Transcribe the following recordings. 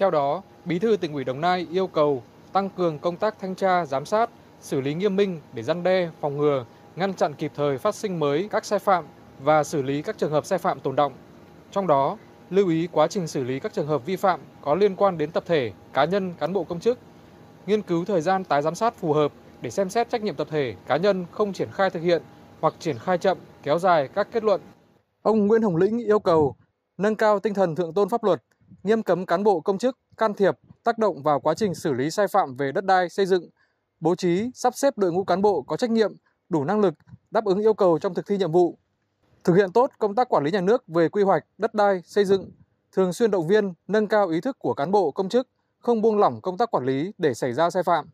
Theo đó, Bí thư tỉnh ủy Đồng Nai yêu cầu tăng cường công tác thanh tra, giám sát, xử lý nghiêm minh để răn đe, phòng ngừa, ngăn chặn kịp thời phát sinh mới các sai phạm và xử lý các trường hợp sai phạm tồn động. Trong đó, lưu ý quá trình xử lý các trường hợp vi phạm có liên quan đến tập thể, cá nhân, cán bộ công chức, nghiên cứu thời gian tái giám sát phù hợp để xem xét trách nhiệm tập thể, cá nhân không triển khai thực hiện hoặc triển khai chậm, kéo dài các kết luận. Ông Nguyễn Hồng Lĩnh yêu cầu nâng cao tinh thần thượng tôn pháp luật, nghiêm cấm cán bộ công chức can thiệp, tác động vào quá trình xử lý sai phạm về đất đai, xây dựng, bố trí, sắp xếp đội ngũ cán bộ có trách nhiệm, đủ năng lực, đáp ứng yêu cầu trong thực thi nhiệm vụ. Thực hiện tốt công tác quản lý nhà nước về quy hoạch, đất đai, xây dựng, thường xuyên động viên, nâng cao ý thức của cán bộ công chức, không buông lỏng công tác quản lý để xảy ra sai phạm.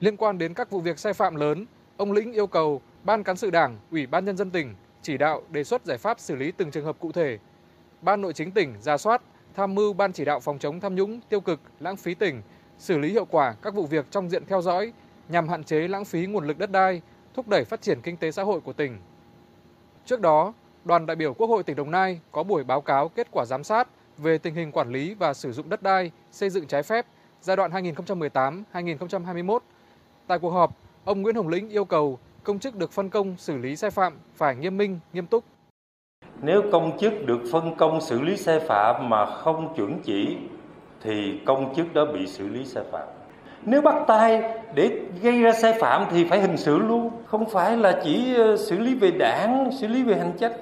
Liên quan đến các vụ việc sai phạm lớn, ông Lĩnh yêu cầu Ban cán sự Đảng, Ủy ban nhân dân tỉnh chỉ đạo đề xuất giải pháp xử lý từng trường hợp cụ thể. Ban Nội chính tỉnh ra soát, tham mưu Ban chỉ đạo phòng chống tham nhũng, tiêu cực, lãng phí tỉnh xử lý hiệu quả các vụ việc trong diện theo dõi nhằm hạn chế lãng phí nguồn lực đất đai, thúc đẩy phát triển kinh tế xã hội của tỉnh. Trước đó, đoàn đại biểu Quốc hội tỉnh Đồng Nai có buổi báo cáo kết quả giám sát về tình hình quản lý và sử dụng đất đai, xây dựng trái phép giai đoạn 2018-2021. Tại cuộc họp, ông Nguyễn Hồng Lĩnh yêu cầu công chức được phân công xử lý sai phạm phải nghiêm minh, nghiêm túc. Nếu công chức được phân công xử lý sai phạm mà không chuẩn chỉ thì công chức đó bị xử lý sai phạm. Nếu bắt tay để gây ra sai phạm thì phải hình sự luôn, không phải là chỉ ờ, xử lý về đảng, xử lý về hành chính